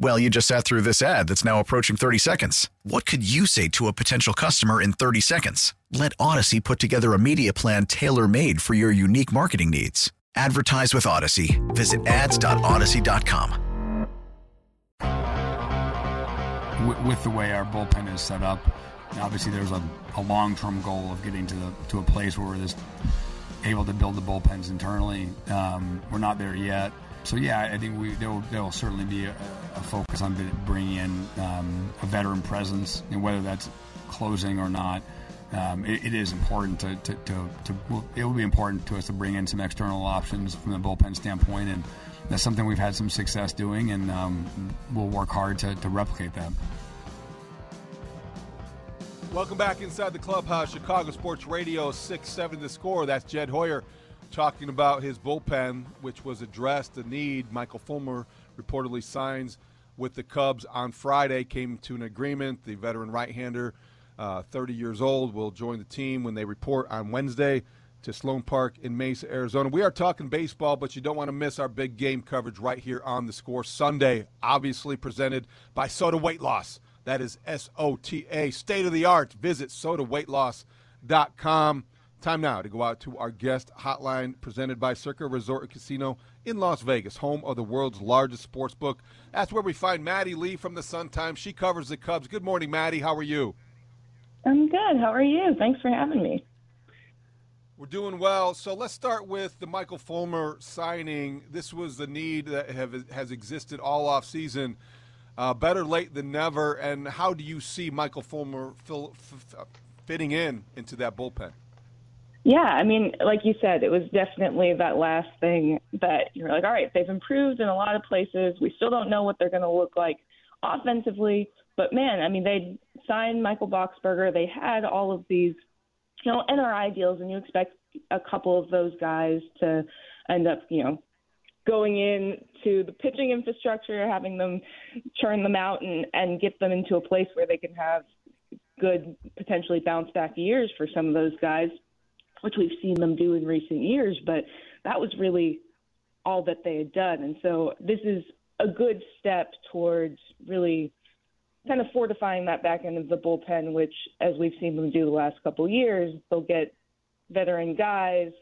Well, you just sat through this ad that's now approaching 30 seconds. What could you say to a potential customer in 30 seconds? Let Audacy put together a media plan tailor made for your unique marketing needs. Advertise with Audacy. Visit ads.audacy.com. With, the way our bullpen is set up, obviously there's a, a long term goal of getting to the to a place where we're just able to build the bullpens internally. Um, we're not there yet. So yeah, I think we there will, there will certainly be a, a, focus on bringing in um, a veteran presence, and whether that's closing or not. Um, it, it is important to, to, to, to, it will be important to us to bring in some external options from the bullpen standpoint, and that's something we've had some success doing, and um, we'll work hard to, to replicate that. Welcome back inside the clubhouse, Chicago Sports Radio, 6 7 the score. That's Jed Hoyer talking about his bullpen, which was addressed, the need. Michael Fulmer reportedly signs with the Cubs on Friday, came to an agreement. The veteran right hander, uh, 30 years old, will join the team when they report on Wednesday to Sloan Park in Mesa, Arizona. We are talking baseball, but you don't want to miss our big game coverage right here on the score Sunday, obviously presented by SOTA Weight Loss. That is S O T A, state of the art. Visit sotaweightloss.com. Time now to go out to our guest hotline presented by Circa Resort Casino in Las Vegas, home of the world's largest sports book. That's where we find Maddie Lee from the Sun Times. She covers the Cubs. Good morning, Maddie. How are you? I'm good. How are you? Thanks for having me. We're doing well. So let's start with the Michael Fulmer signing. This was the need that have, has existed all off season. Uh, better late than never. And how do you see Michael Fulmer fill, f- fitting in into that bullpen? Yeah, I mean, like you said, it was definitely that last thing that you're like, all right, they've improved in a lot of places. We still don't know what they're going to look like offensively, but man, I mean, they signed Michael Boxberger. They had all of these, you know, NRI deals, and you expect a couple of those guys to end up, you know, going in to the pitching infrastructure, having them churn them out and, and get them into a place where they can have good, potentially bounce back years for some of those guys which we've seen them do in recent years, but that was really all that they had done. And so this is a good step towards really kind of fortifying that back end of the bullpen, which, as we've seen them do the last couple of years, they'll get veteran guys,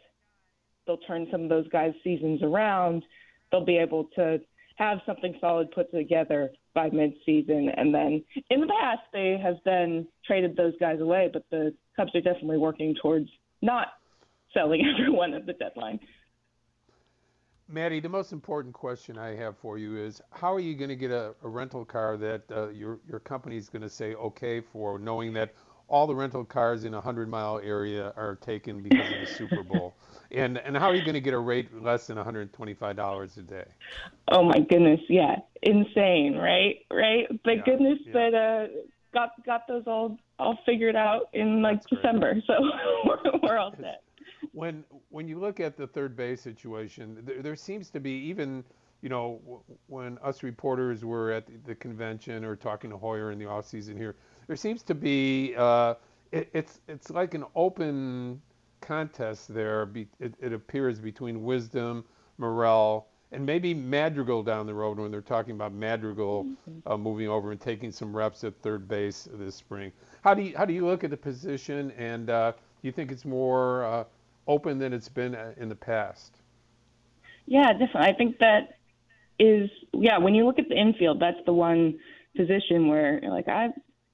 they'll turn some of those guys' seasons around, they'll be able to have something solid put together by midseason. And then in the past, they have then traded those guys away, but the Cubs are definitely working towards not selling everyone at the deadline. Maddie, the most important question I have for you is how are you going to get a, a rental car that uh, your your company is going to say okay for, knowing that all the rental cars in a hundred mile area are taken because of the Super Bowl, and and how are you going to get a rate less than 125 dollars a day? Oh my goodness, yeah, insane, right? Right? But yeah, goodness yeah. that uh, got got those all all figured out in like That's December, great. so we're, we're all set. When when you look at the third base situation, there, there seems to be even you know when us reporters were at the, the convention or talking to Hoyer in the off season here, there seems to be uh, it, it's it's like an open contest there. Be, it, it appears between Wisdom, Morel and maybe Madrigal down the road when they're talking about Madrigal mm-hmm. uh, moving over and taking some reps at third base this spring. How do you how do you look at the position, and uh, do you think it's more uh, open than it's been uh, in the past? Yeah, definitely. I think that is yeah. When you look at the infield, that's the one position where like I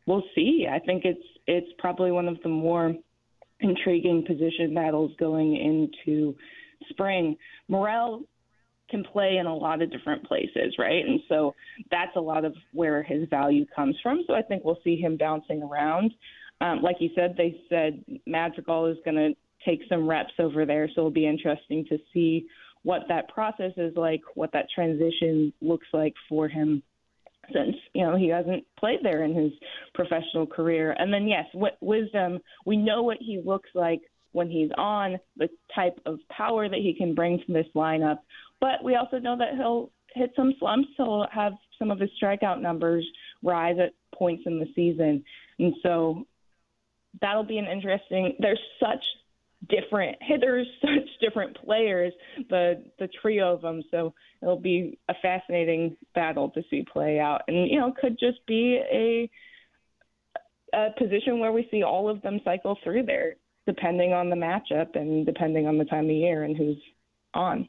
we'll see. I think it's it's probably one of the more intriguing position battles going into spring. Morel can play in a lot of different places, right? And so that's a lot of where his value comes from. So I think we'll see him bouncing around. Um, like you said, they said Madrigal is going to take some reps over there, so it'll be interesting to see what that process is like, what that transition looks like for him since you know he hasn't played there in his professional career. And then yes, w- wisdom. We know what he looks like when he's on, the type of power that he can bring to this lineup. But we also know that he'll hit some slumps. He'll have some of his strikeout numbers rise at points in the season, and so that'll be an interesting. There's such different hitters, such different players, the the trio of them. So it'll be a fascinating battle to see play out, and you know, could just be a a position where we see all of them cycle through there, depending on the matchup and depending on the time of year and who's on.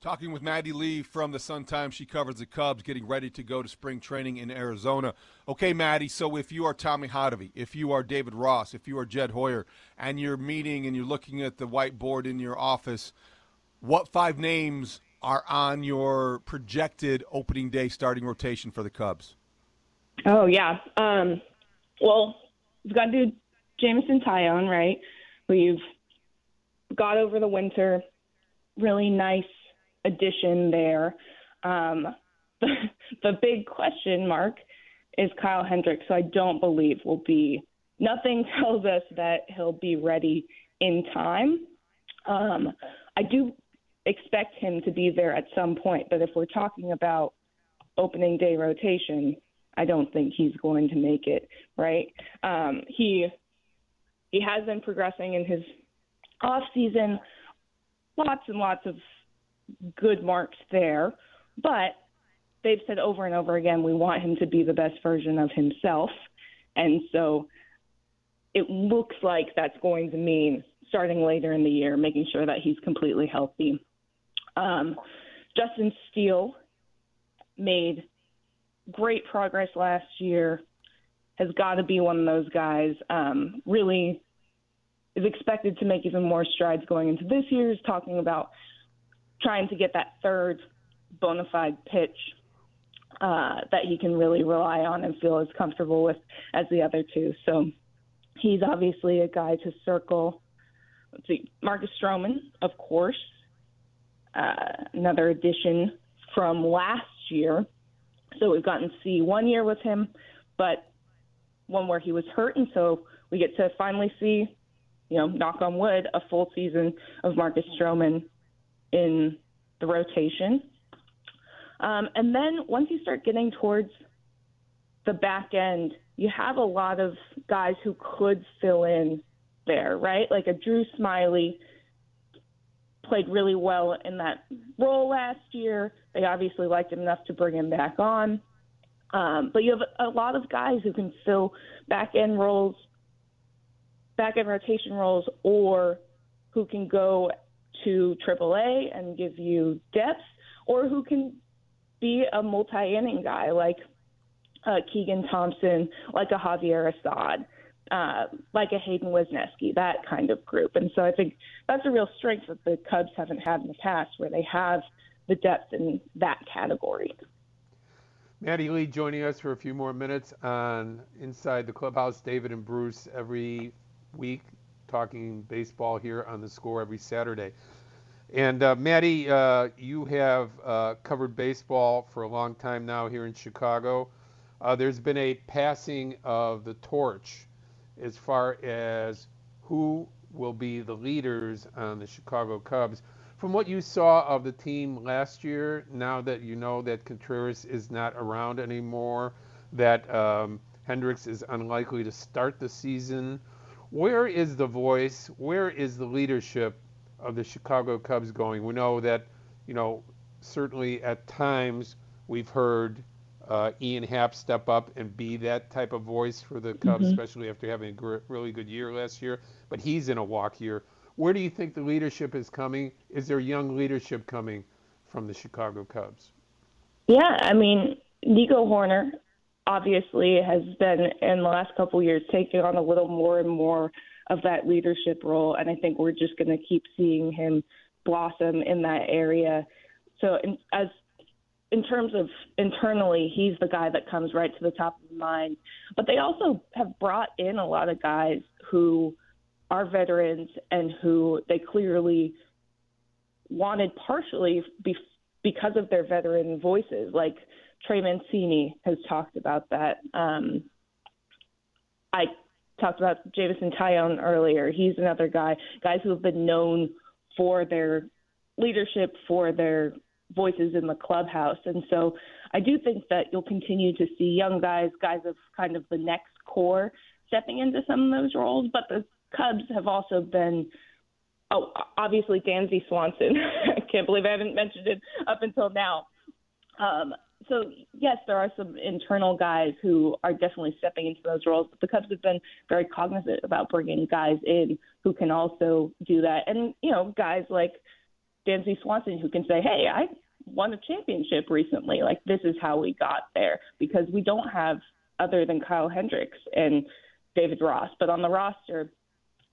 Talking with Maddie Lee from the Sun Times, she covers the Cubs getting ready to go to spring training in Arizona. Okay, Maddie, so if you are Tommy Hottovy, if you are David Ross, if you are Jed Hoyer, and you're meeting and you're looking at the whiteboard in your office, what five names are on your projected opening day starting rotation for the Cubs? Oh, yeah. Um, well, we've got to do Jameson Taillon, right? We've got over the winter. Really nice addition there. Um, the, the big question mark is Kyle Hendricks, so I don't believe will be. Nothing tells us that he'll be ready in time. Um, I do expect him to be there at some point, but if we're talking about opening day rotation, I don't think he's going to make it. Right? Um, he he has been progressing in his off season. Lots and lots of good marks there. But they've said over and over again, we want him to be the best version of himself. And so it looks like that's going to mean starting later in the year, making sure that he's completely healthy. Um, Justin Steele made great progress last year, has got to be one of those guys. Um, really is expected to make even more strides going into this year. Is talking about trying to get that third bona fide pitch uh, that he can really rely on and feel as comfortable with as the other two. So he's obviously a guy to circle. Let's see, Marcus Stroman, of course, uh, another addition from last year. So we've gotten to see one year with him, but one where he was hurt, and so we get to finally see, you know, knock on wood, a full season of Marcus Stroman in the rotation. Um, and then once you start getting towards the back end, you have a lot of guys who could fill in there, right? Like a Drew Smyly played really well in that role last year. They obviously liked him enough to bring him back on. Um, but you have a lot of guys who can fill back end roles, back end rotation roles, or who can go to AAA and give you depth, or who can be a multi inning guy like uh, Keegan Thompson, like a Javier Assad, uh, like a Hayden Wesneski, that kind of group. And so I think that's a real strength that the Cubs haven't had in the past, where they have the depth in that category. Maddie Lee joining us for a few more minutes on Inside the Clubhouse. David and Bruce every week talking baseball here on the score every Saturday. And uh, Maddie, uh, you have uh, covered baseball for a long time now here in Chicago. Uh, there's been a passing of the torch as far as who will be the leaders on the Chicago Cubs. From what you saw of the team last year, now that you know that Contreras is not around anymore, that um, Hendricks is unlikely to start the season, where is the voice? Where is the leadership of the Chicago Cubs going? We know that, you know, certainly at times we've heard uh, Ian Happ step up and be that type of voice for the Cubs, mm-hmm. especially after having a gr- really good year last year. But he's in a walk year. Where do you think the leadership is coming? Is there young leadership coming from the Chicago Cubs? Yeah, I mean, Nico Hoerner obviously has been in the last couple years taking on a little more and more of that leadership role, and I think we're just going to keep seeing him blossom in that area. So in, as in terms of internally, he's the guy that comes right to the top of the mind. But they also have brought in a lot of guys who are veterans and who they clearly wanted partially be, because of their veteran voices. Like Trey Mancini has talked about that. Um, I talked about Jameson Taillon earlier. He's another guy, guys who have been known for their leadership, for their voices in the clubhouse. And so I do think that you'll continue to see young guys, guys of kind of the next core, stepping into some of those roles. But the Cubs have also been, oh, obviously Dansby Swanson. I can't believe I haven't mentioned it up until now. Um, so yes, there are some internal guys who are definitely stepping into those roles, but the Cubs have been very cognizant about bringing guys in who can also do that, and you know, guys like Dansby Swanson who can say, "Hey, I won a championship recently. Like this is how we got there because we don't have other than Kyle Hendricks and David Ross, but on the roster,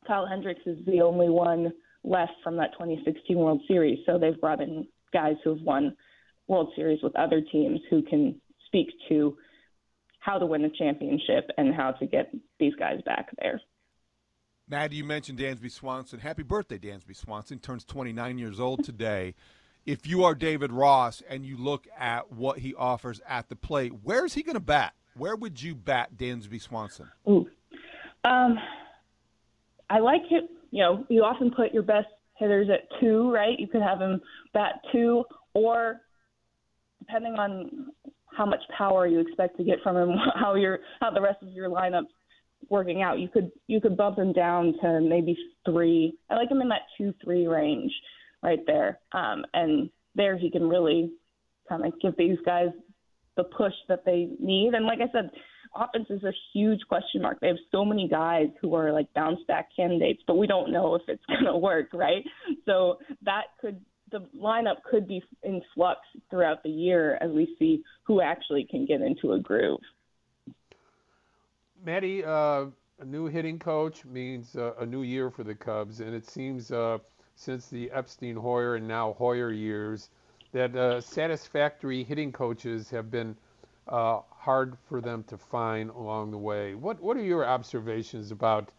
Kyle Hendricks is the only one left from that 2016 World Series. So they've brought in guys who have won World Series with other teams who can speak to how to win a championship and how to get these guys back there. Maddie, you mentioned Dansby Swanson. Happy birthday, Dansby Swanson. Turns 29 years old today. if you are David Ross and you look at what he offers at the plate, where is he going to bat? Where would you bat Dansby Swanson? Ooh. Um, I like it. You know, you often put your best hitters at two, right? You could have him bat two, or depending on how much power you expect to get from him, how your how the rest of your lineup working out. You could you could bump him down to maybe three. I like him in that two three range right there. Um, and there he can really kind of give these guys the push that they need. And like I said, offense is a huge question mark. They have so many guys who are like bounce back candidates, but we don't know if it's going to work, right? So that could the lineup could be in flux throughout the year as we see who actually can get into a groove. Maddie, uh, a new hitting coach means uh, a new year for the Cubs, and it seems uh, since the Epstein Hoyer and now Hoyer years that uh, satisfactory hitting coaches have been uh, hard for them to find along the way. What what are your observations about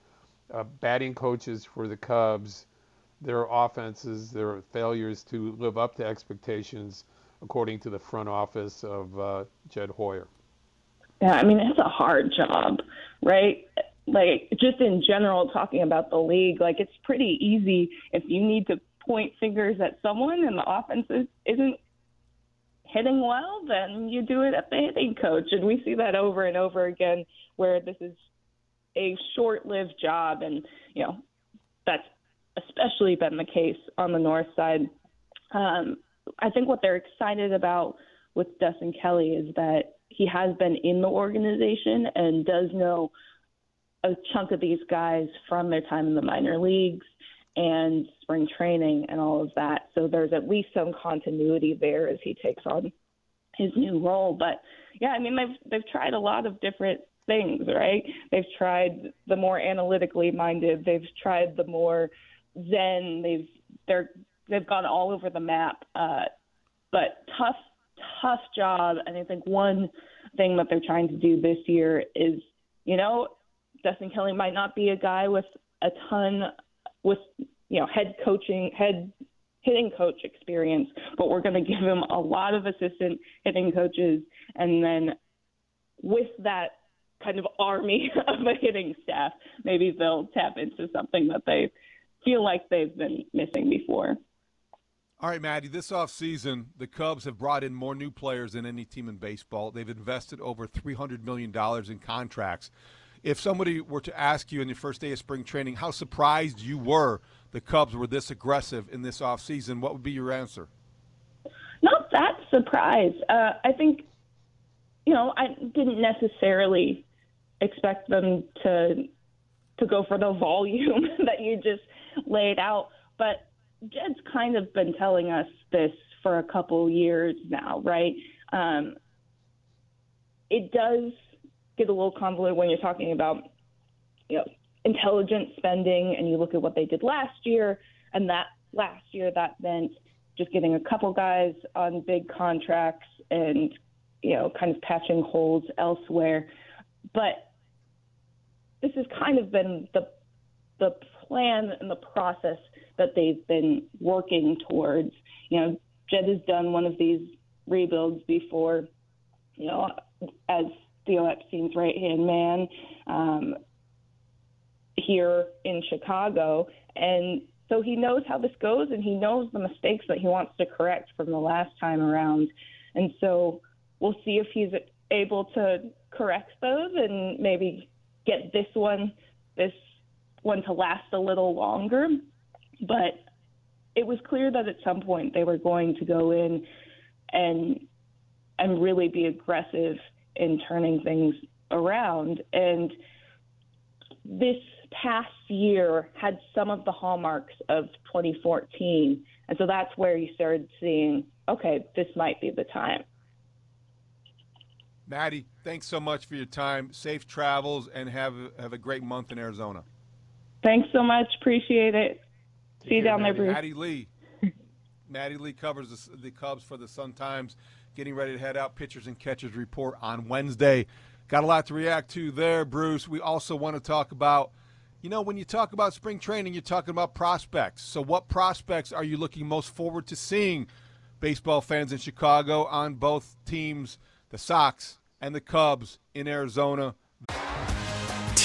uh, batting coaches for the Cubs, their offenses, their failures to live up to expectations, according to the front office of uh, Jed Hoyer? Yeah, I mean it's a hard job, right? Like just in general, talking about the league, like it's pretty easy if you need to point fingers at someone and the offense is, isn't hitting well, then you do it at the hitting coach, and we see that over and over again, where this is a short-lived job, and you know that's especially been the case on the north side. Um, I think what they're excited about with Dustin Kelly is that he has been in the organization and does know a chunk of these guys from their time in the minor leagues and spring training and all of that. So there's at least some continuity there as he takes on his new role. But yeah, I mean they've they've tried a lot of different things, right? They've tried the more analytically minded, they've tried the more zen, they've they're they've gone all over the map. Uh, but tough tough job. And I think one thing that they're trying to do this year is, you know, Dustin Kelly might not be a guy with a ton with, you know, head coaching, head hitting coach experience, but we're going to give him a lot of assistant hitting coaches. And then with that kind of army of a hitting staff, maybe they'll tap into something that they feel like they've been missing before. All right, Maddie, this offseason, the Cubs have brought in more new players than any team in baseball. They've invested over $300 million in contracts. If somebody were to ask you in your first day of spring training how surprised you were the Cubs were this aggressive in this offseason, what would be your answer? Not that surprised. Uh, I think, you know, I didn't necessarily expect them to to go for the volume that you just laid out, but Jed's kind of been telling us this for a couple years now, right? Um, it does get a little convoluted when you're talking about, you know, intelligent spending, and you look at what they did last year, and that last year that meant just getting a couple guys on big contracts and you know kind of patching holes elsewhere. But this has kind of been the the plan and the process that they've been working towards. You know, Jed has done one of these rebuilds before. You know, as Theo Epstein's right hand man um, here in Chicago, and so he knows how this goes and he knows the mistakes that he wants to correct from the last time around. And so we'll see if he's able to correct those and maybe get this one this one to last a little longer. But it was clear that at some point they were going to go in and and really be aggressive in turning things around. And this past year had some of the hallmarks of 2014. And so that's where you started seeing, okay, this might be the time. Maddie, thanks so much for your time. Safe travels and have have a great month in Arizona. Thanks so much. Appreciate it. See you down Maddie. there, Bruce. Maddie Lee. Maddie Lee covers the, the Cubs for the Sun Times. Getting ready to head out. Pitchers and catchers report on Wednesday. Got a lot to react to there, Bruce. We also want to talk about you know, when you talk about spring training, you're talking about prospects. So, what prospects are you looking most forward to seeing, baseball fans in Chicago, on both teams, the Sox and the Cubs in Arizona?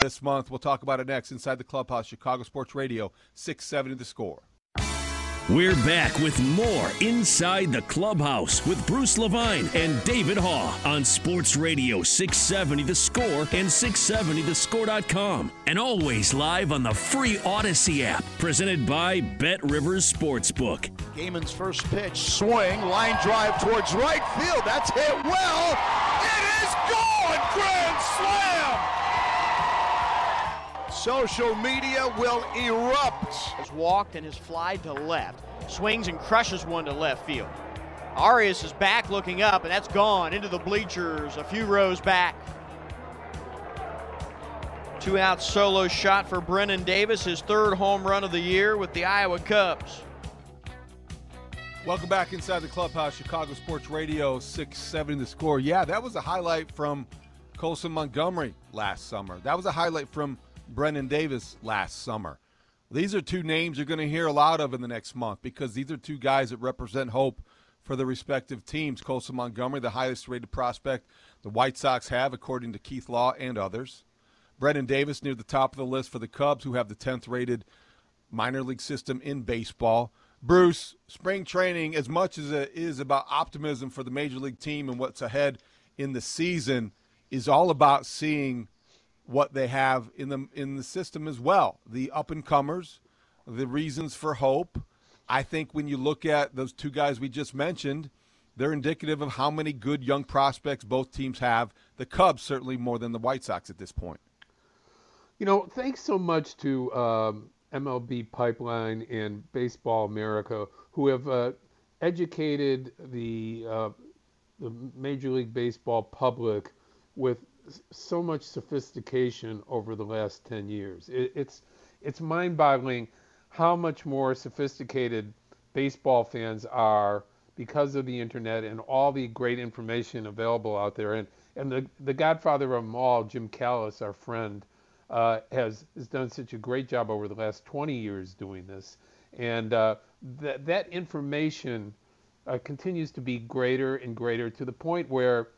This month, we'll talk about it next inside the clubhouse, Chicago Sports Radio, 670 the score. We're back with more Inside the Clubhouse with Bruce Levine and David Haugh on Sports Radio 670 The Score and 670thescore.com. And always live on the free Audacy app, presented by Bet Rivers Sportsbook. Gaiman's first pitch, swing, line drive towards right field. That's hit well. It is gone. Grand Social media will erupt. Has walked and has flied to left. Swings and crushes one to left field. Arias is back looking up, and that's gone into the bleachers a few rows back. Two out solo shot for Brennen Davis, his third home run of the year with the Iowa Cubs. Welcome back inside the clubhouse, Chicago Sports Radio 670 the score. Yeah, that was a highlight from Colson Montgomery last summer. That was a highlight from Brennen Davis last summer. These are two names you're going to hear a lot of in the next month because these are two guys that represent hope for the respective teams. Colson Montgomery, the highest rated prospect the White Sox have, according to Keith Law and others. Brennen Davis near the top of the list for the Cubs, who have the 10th rated minor league system in baseball. Bruce, spring training, as much as it is about optimism for the major league team and what's ahead in the season, is all about seeing what they have in the in the system as well. The up and comers, the reasons for hope. I think when you look at those two guys we just mentioned, they're indicative of how many good young prospects both teams have. The Cubs certainly more than the White Sox at this point. You know, thanks so much to um, MLB Pipeline and Baseball America, who have uh, educated the uh, the Major League Baseball public with so much sophistication over the last 10 years. It, it's it's mind-boggling how much more sophisticated baseball fans are because of the internet and all the great information available out there. And and the the godfather of them all, Jim Callis, our friend, uh, has has done such a great job over the last 20 years doing this. And uh, that that information uh, continues to be greater and greater to the point where,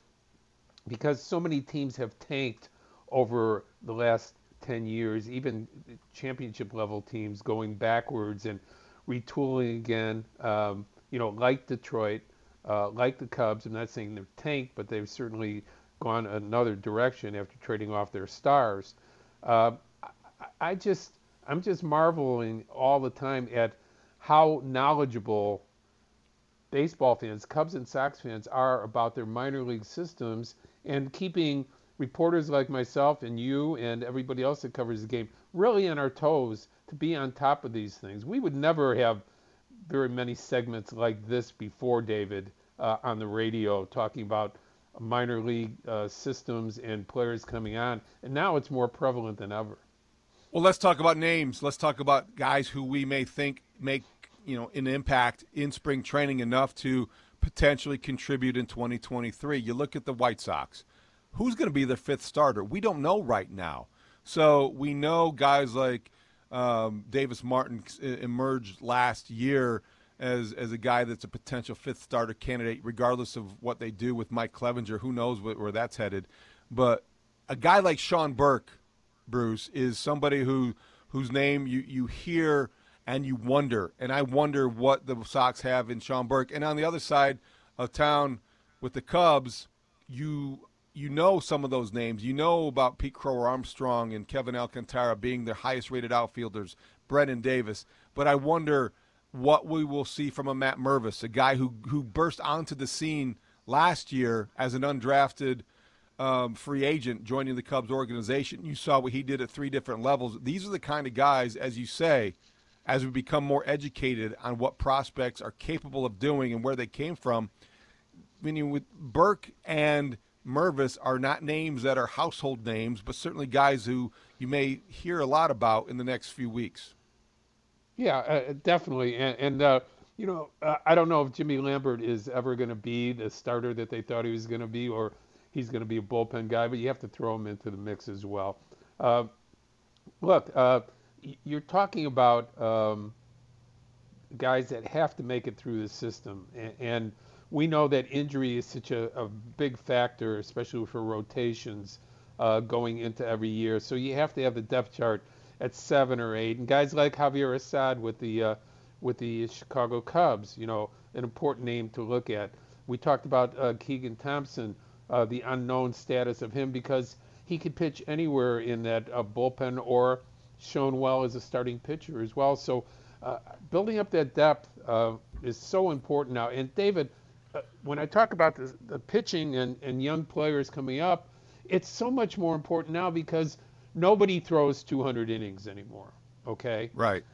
because so many teams have tanked over the last 10 years, even championship level teams going backwards and retooling again, um, you know, like Detroit, uh, like the Cubs. I'm not saying they're tanked, but they've certainly gone another direction after trading off their stars. Uh, I, I just, I'm just marveling all the time at how knowledgeable baseball fans, Cubs and Sox fans, are about their minor league systems and keeping reporters like myself and you and everybody else that covers the game really on our toes to be on top of these things. We would never have very many segments like this before, David, uh, on the radio talking about minor league uh, systems and players coming on. And now it's more prevalent than ever. Well, let's talk about names. Let's talk about guys who we may think make you know an impact in spring training enough to potentially contribute in 2023. You look at the White Sox. Who's going to be their fifth starter? We don't know right now. So we know guys like um, Davis Martin emerged last year as as a guy that's a potential fifth starter candidate, regardless of what they do with Mike Clevinger. Who knows where, where that's headed? But a guy like Sean Burke, Bruce, is somebody who whose name you you hear and you wonder. And I wonder what the Sox have in Sean Burke. And on the other side of town with the Cubs, you you know some of those names. You know about Pete Crow Armstrong and Kevin Alcantara being their highest rated outfielders, Brennen Davis. But I wonder what we will see from a Matt Mervis, a guy who who burst onto the scene last year as an undrafted um, free agent joining the Cubs organization. You saw what he did at three different levels. These are the kind of guys, as you say, as we become more educated on what prospects are capable of doing and where they came from. Meaning with Burke and Mervis are not names that are household names, but certainly guys who you may hear a lot about in the next few weeks. Yeah, uh, definitely. And, and uh, you know, uh, I don't know if Jimmy Lambert is ever going to be the starter that they thought he was going to be, or he's going to be a bullpen guy, but you have to throw him into the mix as well. Uh, look, uh, you're talking about um, guys that have to make it through the system, and, and we know that injury is such a, a big factor, especially for rotations uh, going into every year. So you have to have the depth chart at seven or eight, and guys like Javier Assad with the uh, with the Chicago Cubs, you know, an important name to look at. We talked about uh, Keegan Thompson, uh, the unknown status of him because he could pitch anywhere in that uh, bullpen or shown well as a starting pitcher as well. So uh, building up that depth uh, is so important now. And David, uh, when I talk about the, the pitching and, and young players coming up, it's so much more important now because nobody throws 200 innings anymore. Okay. Right.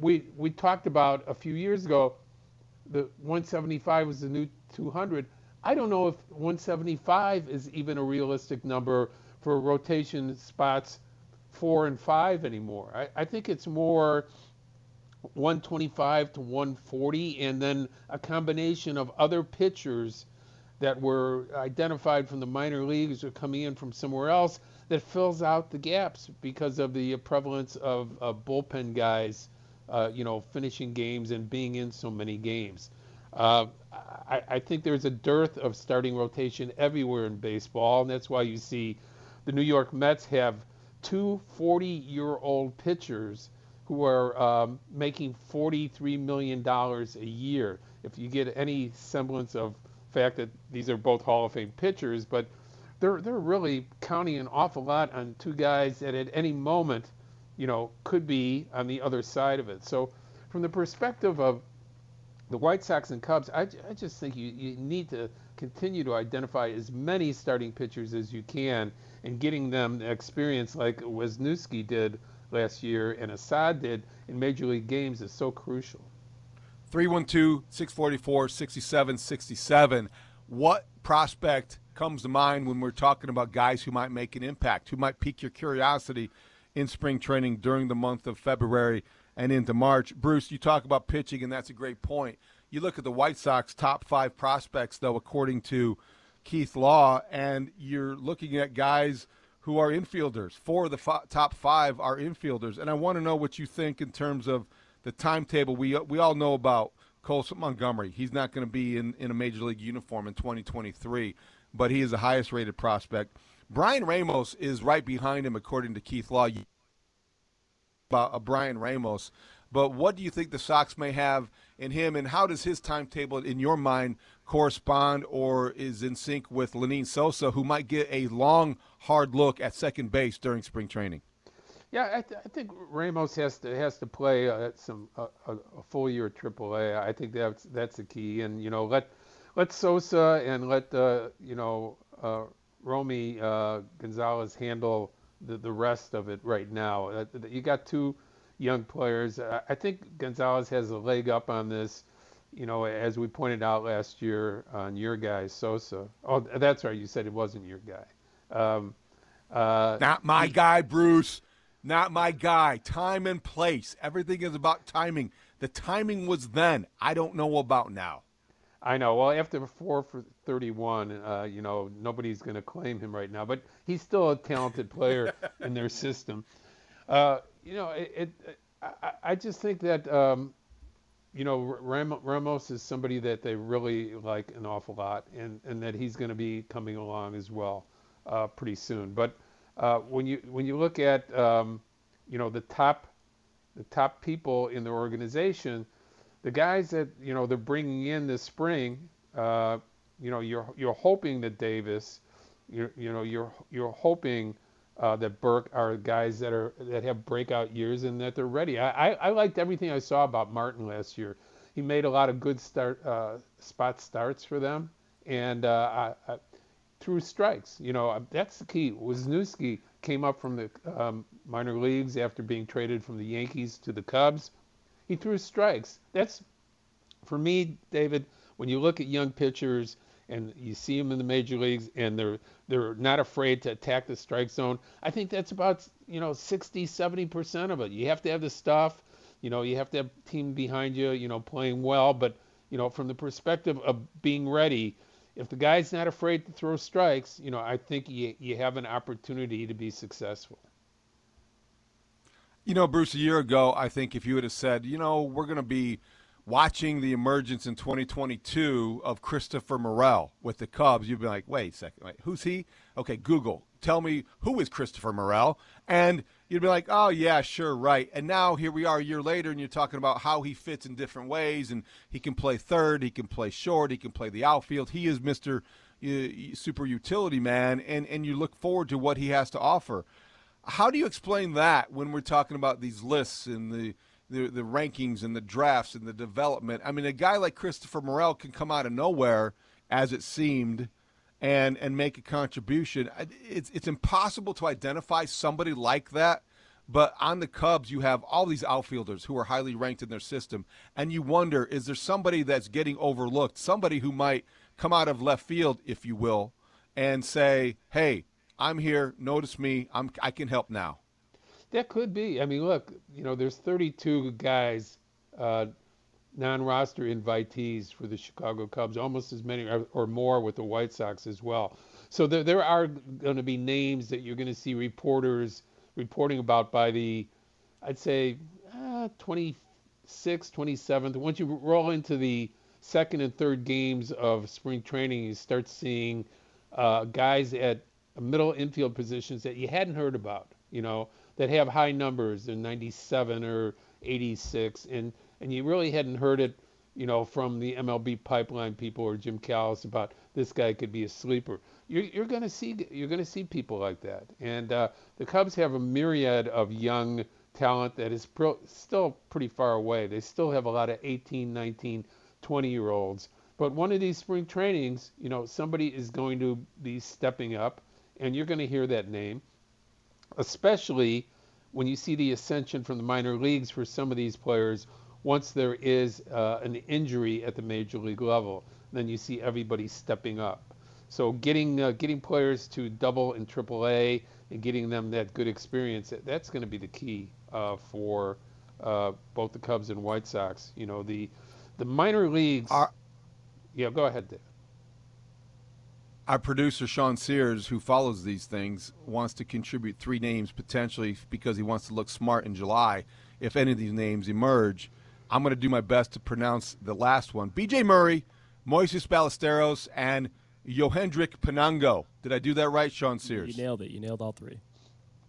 We we talked about a few years ago, the 175 was the new 200. I don't know if 175 is even a realistic number for rotation spots four and five anymore. I, I think it's more 125 to 140, and then a combination of other pitchers that were identified from the minor leagues or coming in from somewhere else that fills out the gaps because of the prevalence of, of bullpen guys, uh, you know, finishing games and being in so many games. Uh, I, I, think there's a dearth of starting rotation everywhere in baseball, and that's why you see the New York Mets have two 40 year old pitchers who are um, making $43 million a year. If you get any semblance of fact that these are both Hall of Fame pitchers, but they're, they're really counting an awful lot on two guys that at any moment, you know, could be on the other side of it. So, from the perspective of the White Sox and Cubs, I, I just think you, you need to continue to identify as many starting pitchers as you can and getting them the experience like Wesneski did last year and Assad did in major league games is so crucial. 312 644 6767. What prospect comes to mind when we're talking about guys who might make an impact, who might pique your curiosity in spring training during the month of February and into March? Bruce, you talk about pitching, and that's a great point. You look at the White Sox top five prospects, though, according to Keith Law, and you're looking at guys who are infielders. Four of the f- top five are infielders, and I want to know what you think in terms of the timetable. We we all know about Colson Montgomery. He's not going to be in, in a major league uniform in 2023, but he is the highest rated prospect. Bryan Ramos is right behind him, according to Keith Law. About uh, Bryan Ramos, but what do you think the Sox may have in him, and how does his timetable, in your mind, correspond or is in sync with Lenyn Sosa, who might get a long, hard look at second base during spring training? Yeah, I, th- I think Ramos has to has to play uh, some uh, a full year AAA. I think that's that's the key, and you know let let Sosa and let uh, you know uh, Romy uh, Gonzalez handle the, the rest of it right now. Uh, you got two young players. I think Gonzalez has a leg up on this you know, as we pointed out last year on your guy Sosa. Oh, that's right. You said it wasn't your guy. Um, uh, Not my he, guy, Bruce. Not my guy. Time and place. Everything is about timing. The timing was then. I don't know about now. I know. Well, after four for 31, uh, you know, nobody's going to claim him right now, but he's still a talented player in their system. Uh, you know, it, it I, I, just think that um, you know, Ramos is somebody that they really like an awful lot, and, and that he's going to be coming along as well uh, pretty soon. But uh, when you when you look at um, you know the top the top people in the organization, the guys that you know they're bringing in this spring, uh, you know, you're you're hoping that Davis, you you know, you're you're hoping uh, that Burke are guys that are that have breakout years and that they're ready. I, I, I, liked everything I saw about Martin last year. He made a lot of good start uh, spot starts for them, and uh, I, I, threw strikes. You know uh, that's the key. Wesneski came up from the um, minor leagues after being traded from the Yankees to the Cubs. He threw strikes. That's for me, David. When you look at young pitchers and you see them in the major leagues and they're they're not afraid to attack the strike zone. I think that's about you know 60 70% of it. You have to have the stuff, you know, you have to have team behind you, you know, playing well, but you know, from the perspective of being ready, if the guy's not afraid to throw strikes, you know, I think you you have an opportunity to be successful. You know, Bruce, a year ago, I think if you would have said, you know, we're going to be watching the emergence in 2022 of Christopher Morel with the Cubs, you'd be like, wait a second, wait, who's he? Okay, Google, tell me who is Christopher Morel, and you'd be like, oh yeah, sure, right. And now here we are a year later, and you're talking about how he fits in different ways, and he can play third, he can play short, he can play the outfield. He is Mister uh, Super Utility Man, and and you look forward to what he has to offer. How do you explain that when we're talking about these lists and the the the rankings and the drafts and the development. I mean, a guy like Christopher Morel can come out of nowhere, as it seemed, and and make a contribution. It's it's impossible to identify somebody like that. But on the Cubs, you have all these outfielders who are highly ranked in their system, and you wonder: is there somebody that's getting overlooked? Somebody who might come out of left field, if you will, and say, "Hey, I'm here. Notice me. I'm I can help now." That could be. I mean, look, you know, there's 32 guys, uh, non-roster invitees for the Chicago Cubs, almost as many or, or more with the White Sox as well. So there, there are going to be names that you're going to see reporters reporting about by the, I'd say, uh, 26th, 27th. Once you roll into the second and third games of spring training, you start seeing uh, guys at middle infield positions that you hadn't heard about. You know, that have high numbers, they're 97 or 86, and and you really hadn't heard it, you know, from the MLB pipeline people or Jim Callis about this guy could be a sleeper. You're, you're to see you're to see people like that, and uh, the Cubs have a myriad of young talent that is pro- still pretty far away. They still have a lot of 18, 19, 20 year olds. But one of these spring trainings, you know, somebody is going to be stepping up, and you're going to hear that name especially when you see the ascension from the minor leagues for some of these players once there is uh, an injury at the major league level, then you see everybody stepping up. So getting uh, getting players to double and triple A and getting them that good experience, that's going to be the key uh, for uh, both the Cubs and White Sox. You know, the the minor leagues. Are, yeah, go ahead, Dave. Our producer Sean Sears, who follows these things, wants to contribute three names potentially because he wants to look smart in July. If any of these names emerge, I'm going to do my best to pronounce the last one. B.J. Murray, Moises Ballesteros, and Yohendrick Piñango. Did I do that right, Sean Sears? You nailed it. You nailed all three.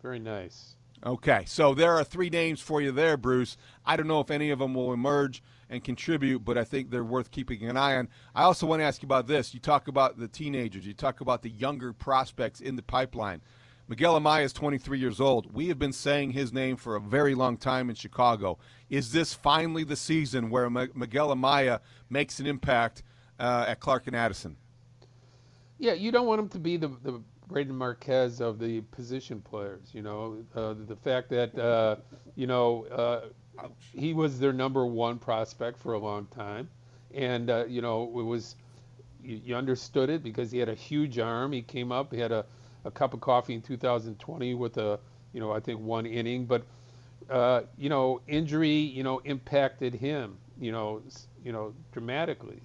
Very nice. Okay, so there are three names for you there, Bruce. I don't know if any of them will emerge and contribute, but I think they're worth keeping an eye on. I also want to ask you about this. You talk about the teenagers, you talk about the younger prospects in the pipeline. Miguel Amaya is 23 years old. We have been saying his name for a very long time in Chicago. Is this finally the season where Miguel Amaya makes an impact uh, at Clark and Addison? Yeah, you don't want him to be the, the Brailyn Marquez of the position players. You know, uh, the fact that uh, you know he was their number one prospect for a long time, and uh, you know it was you, you, understood it because he had a huge arm. He came up, he had a, a cup of coffee in 2020 with a you know I think one inning, but uh, you know injury you know impacted him you know you know dramatically,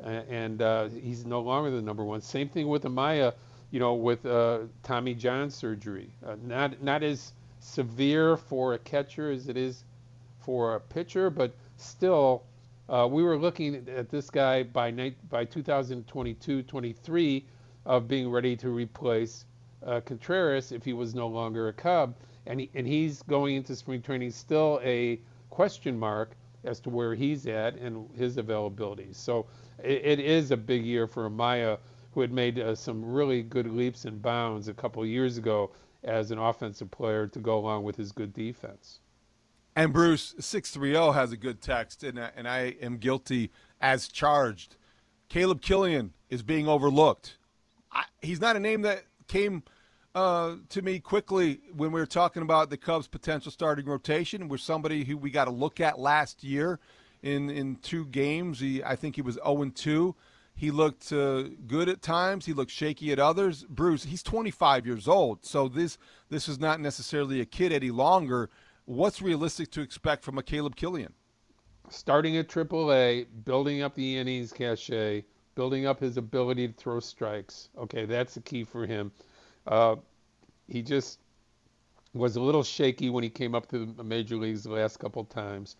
and uh, he's no longer the number one. Same thing with Amaya, you know with uh, Tommy John surgery, uh, not not as severe for a catcher as it is for a pitcher, but still, uh, we were looking at this guy by by 2022-23 of being ready to replace uh, Contreras if he was no longer a Cub, and he, and he's going into spring training still a question mark as to where he's at and his availability. So it, it is a big year for Amaya, who had made uh, some really good leaps and bounds a couple years ago as an offensive player to go along with his good defense. And Bruce six three zero has a good text, and and I am guilty as charged. Caleb Killian is being overlooked. I, he's not a name that came uh, to me quickly when we were talking about the Cubs' potential starting rotation. Was somebody who we got to look at last year in in two games. He I think he was zero and two. He looked uh, good at times. He looked shaky at others. Bruce, he's 25 years old, so this this is not necessarily a kid any longer what's realistic to expect from a Caleb Killian? Starting at AAA, building up the innings cachet, building up his ability to throw strikes. Okay, that's the key for him. Uh, he just was a little shaky when he came up to the major leagues the last couple times.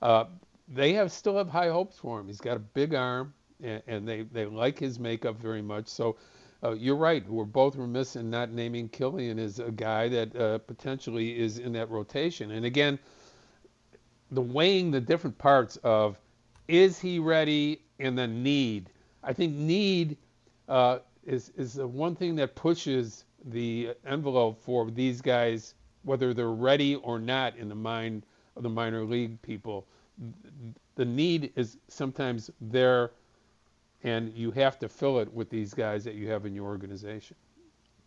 Uh, they have still have high hopes for him. He's got a big arm, and, and they, they like his makeup very much. So uh, you're right. We're both remiss in not naming Killian as a guy that uh, potentially is in that rotation. And again, the weighing the different parts of is he ready and the need. I think need uh, is is the one thing that pushes the envelope for these guys, whether they're ready or not in the mind of the minor league people. The need is sometimes there and you have to fill it with these guys that you have in your organization.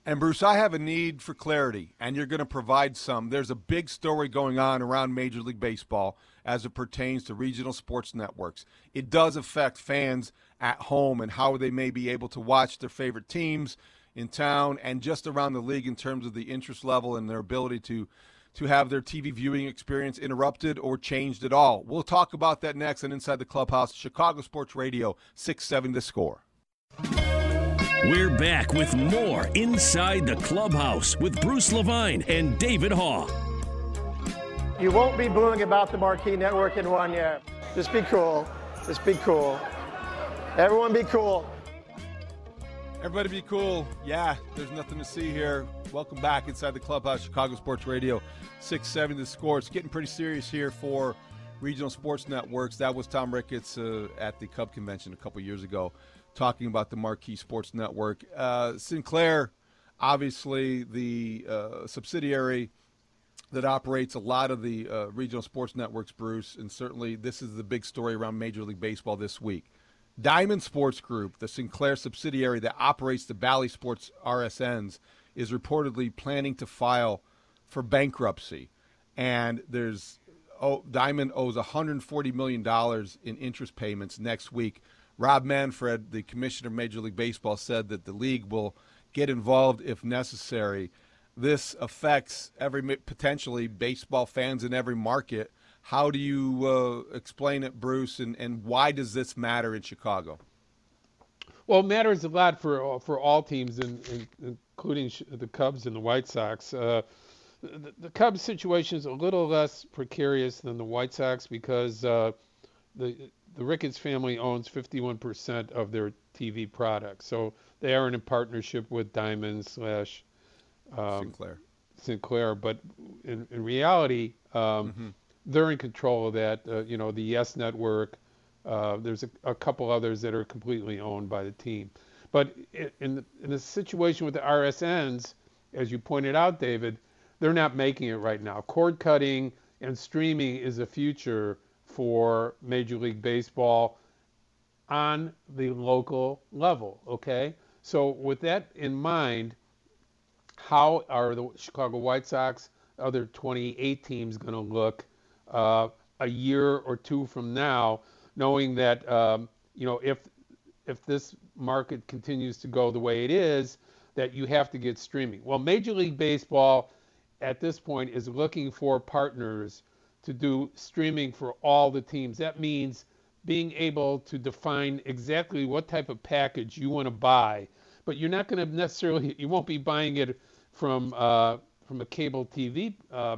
And Bruce, I have a need for clarity, and you're going to provide some. There's a big story going on around Major League Baseball as it pertains to regional sports networks. It does affect fans at home and how they may be able to watch their favorite teams in town and just around the league in terms of the interest level and their ability to to have their TV viewing experience interrupted or changed at all. We'll talk about that next and Inside the Clubhouse, Chicago Sports Radio, 670 The Score. We're back with more Inside the Clubhouse with Bruce Levine and David Haugh. You won't be booing about the Marquee Network in one year. Just be cool. Just be cool. Everyone be cool. Everybody be cool. Yeah, there's nothing to see here. Welcome back inside the clubhouse, Chicago Sports Radio, 670 the score. It's getting pretty serious here for regional sports networks. That was Tom Ricketts uh, at the Cub convention a couple years ago talking about the Marquee Sports Network. Uh, Sinclair, obviously, the uh, subsidiary that operates a lot of the uh, regional sports networks, Bruce, and certainly this is the big story around Major League Baseball this week. Diamond Sports Group, the Sinclair subsidiary that operates the Bally Sports RSNs, is reportedly planning to file for bankruptcy. And there's oh, Diamond owes 140 million dollars in interest payments next week. Rob Manfred, the commissioner of Major League Baseball, said that the league will get involved if necessary. This affects every potentially baseball fans in every market. How do you uh, explain it, Bruce, and, and why does this matter in Chicago? Well, it matters a lot for for all teams, in, in, including the Cubs and the White Sox. Uh, the, the, Cubs situation is a little less precarious than the White Sox because uh, the the Ricketts family owns 51% of their TV product, so they are in a partnership with Diamond slash um, Sinclair. Sinclair, but in, in reality, um, mm-hmm they're in control of that. Uh, you know, the Yes Network. Uh, there's a, a, couple others that are completely owned by the team. But in the, in the situation with the RSNs, as you pointed out, David, they're not making it right now. Cord cutting and streaming is a future for Major League Baseball on the local level. Okay, so with that in mind, how are the Chicago White Sox, other 28 teams, going to look? Uh, a year or two from now, knowing that um, you know if if this market continues to go the way it is, that you have to get streaming. Well, Major League Baseball at this point is looking for partners to do streaming for all the teams. That means being able to define exactly what type of package you want to buy, but you're not going to necessarily you won't be buying it from uh, from a cable TV uh,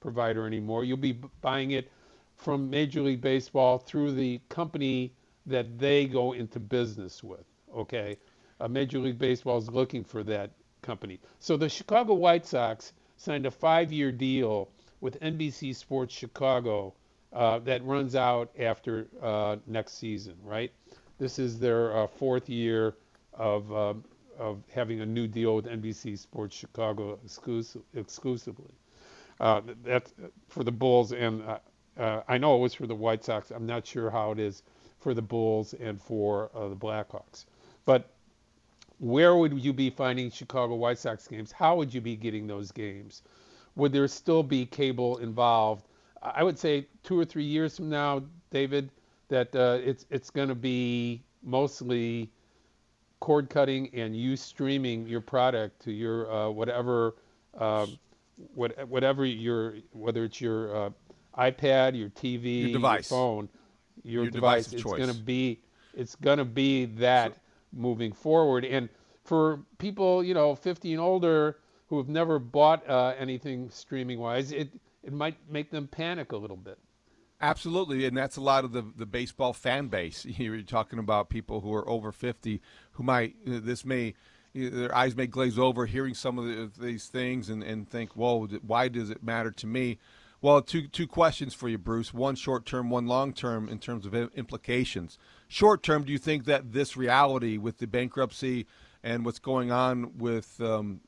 provider anymore. You'll be buying it from Major League Baseball through the company that they go into business with. Okay, uh, Major League Baseball is looking for that company. So the Chicago White Sox signed a five-year deal with NBC Sports Chicago uh, that runs out after uh, next season. Right, this is their uh, fourth year of um, of having a new deal with NBC Sports Chicago exclusive, exclusively. Uh, that's for the Bulls, and uh, uh, I know it was for the White Sox. I'm not sure how it is for the Bulls and for uh, the Blackhawks. But where would you be finding Chicago White Sox games? How would you be getting those games? Would there still be cable involved? I would say two or three years from now, David, that uh, it's it's going to be mostly cord cutting and you streaming your product to your uh, whatever um, what, whatever your whether it's your uh, iPad, your TV, your, device. your phone, your, your device, device it's going to be it's going to be that so, moving forward. And for people, you know, 50 and older who have never bought uh, anything streaming wise, it it might make them panic a little bit. Absolutely, and that's a lot of the the baseball fan base. You're talking about people who are over 50 who might this may their eyes may glaze over hearing some of the, these things and, and think, whoa, why does it matter to me? Well, two, two questions for you, Bruce. One short term, one long term in terms of implications. Short term, do you think that this reality with the bankruptcy and what's going on with um,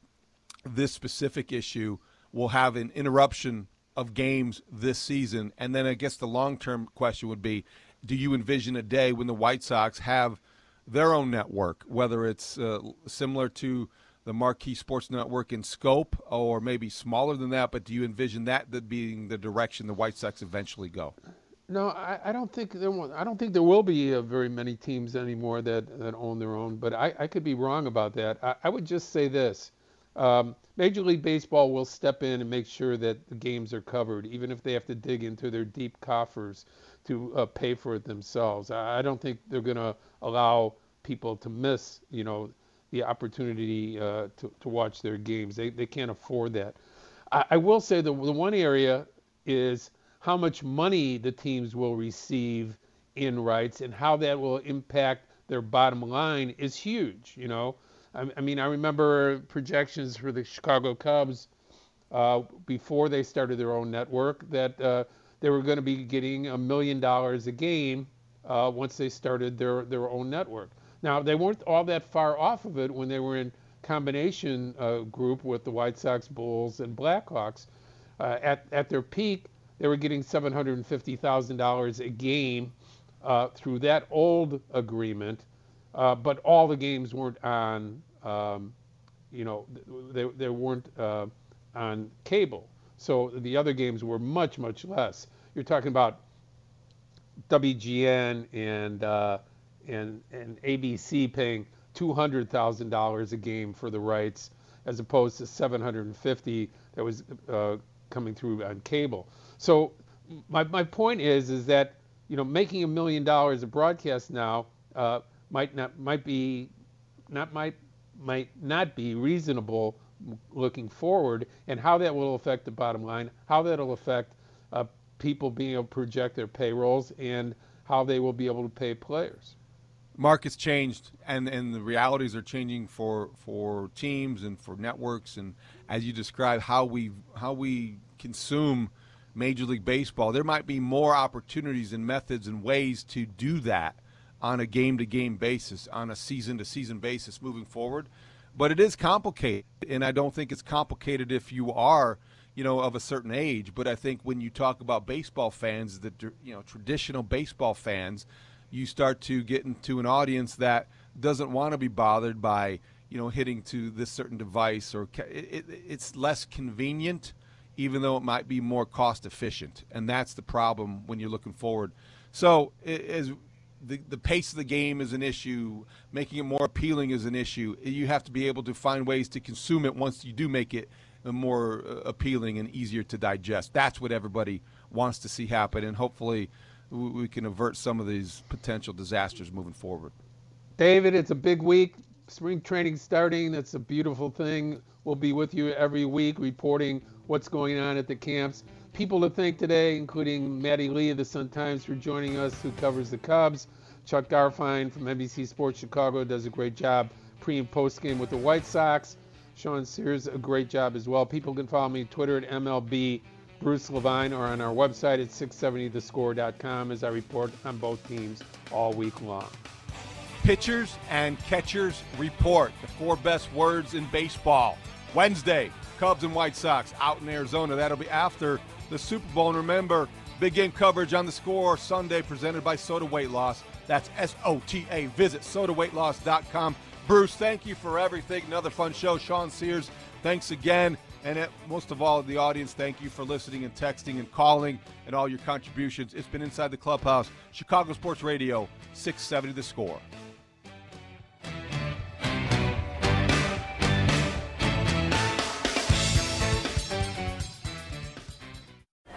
this specific issue will have an interruption of games this season? And then I guess the long term question would be do you envision a day when the White Sox have their own network, whether it's uh, similar to the Marquee Sports Network in scope or maybe smaller than that, but do you envision that being the direction the White Sox eventually go? No, I, I don't think there. Will, I don't think there will be uh, very many teams anymore that, that own their own. But I, I could be wrong about that. I, I would just say this: um, Major League Baseball will step in and make sure that the games are covered, even if they have to dig into their deep coffers to uh, pay for it themselves. I, I don't think they're going to allow people to miss, you know, the opportunity uh, to, to watch their games. They, they can't afford that. I, I will say the, the one area is how much money the teams will receive in rights and how that will impact their bottom line is huge. You know, I, I mean, I remember projections for the Chicago Cubs uh, before they started their own network that uh, they were going to be getting a million dollars a game uh, once they started their their own network. Now, they weren't all that far off of it when they were in combination uh, group with the White Sox, Bulls, and Blackhawks. Uh, at, at their peak, they were getting $750,000 a game uh, through that old agreement, uh, but all the games weren't on, um, you know, they, they weren't uh, on cable. So the other games were much, much less. you're talking about WGN and uh, and and ABC paying two hundred thousand dollars a game for the rights, as opposed to seven hundred and fifty that was uh, coming through on cable. So my my point is is that you know making a million dollars a broadcast now uh, might not might be not might might not be reasonable looking forward, and how that will affect the bottom line, how that'll affect uh, people being able to project their payrolls, and how they will be able to pay players. Markets changed, and and the realities are changing for for teams and for networks, and as you described, how we how we consume Major League Baseball. There might be more opportunities and methods and ways to do that on a game to game basis, on a season to season basis moving forward. But it is complicated, and I don't think it's complicated if you are, you know, of a certain age. But I think when you talk about baseball fans, the you know traditional baseball fans, you start to get into an audience that doesn't want to be bothered by you know hitting to this certain device or it, it, it's less convenient even though it might be more cost efficient and that's the problem when you're looking forward so as the, the pace of the game is an issue. Making it more appealing is an issue. You have to be able to find ways to consume it once you do make it more uh, appealing and easier to digest. That's what everybody wants to see happen, and hopefully we can avert some of these potential disasters moving forward. David, it's a big week. Spring training starting. That's a beautiful thing. We'll be with you every week reporting what's going on at the camps people to thank today, including Maddie Lee of the Sun Times for joining us, who covers the Cubs. Chuck Garfien from NBC Sports Chicago does a great job pre and post game with the White Sox. Sean Sears, a great job as well. People can follow me on Twitter at MLB Bruce Levine or on our website at 670thescore.com as I report on both teams all week long. Pitchers and catchers report the four best words in baseball. Wednesday, Cubs and White Sox out in Arizona. That'll be after the Super Bowl. And remember, big game coverage on the score Sunday presented by SOTA Weight Loss. That's S O T A. Visit sotaweightloss.com. Bruce, thank you for everything. Another fun show. Sean Sears, thanks again. And it, most of all, the audience, thank you for listening and texting and calling and all your contributions. It's been Inside the Clubhouse, Chicago Sports Radio, 670 The Score.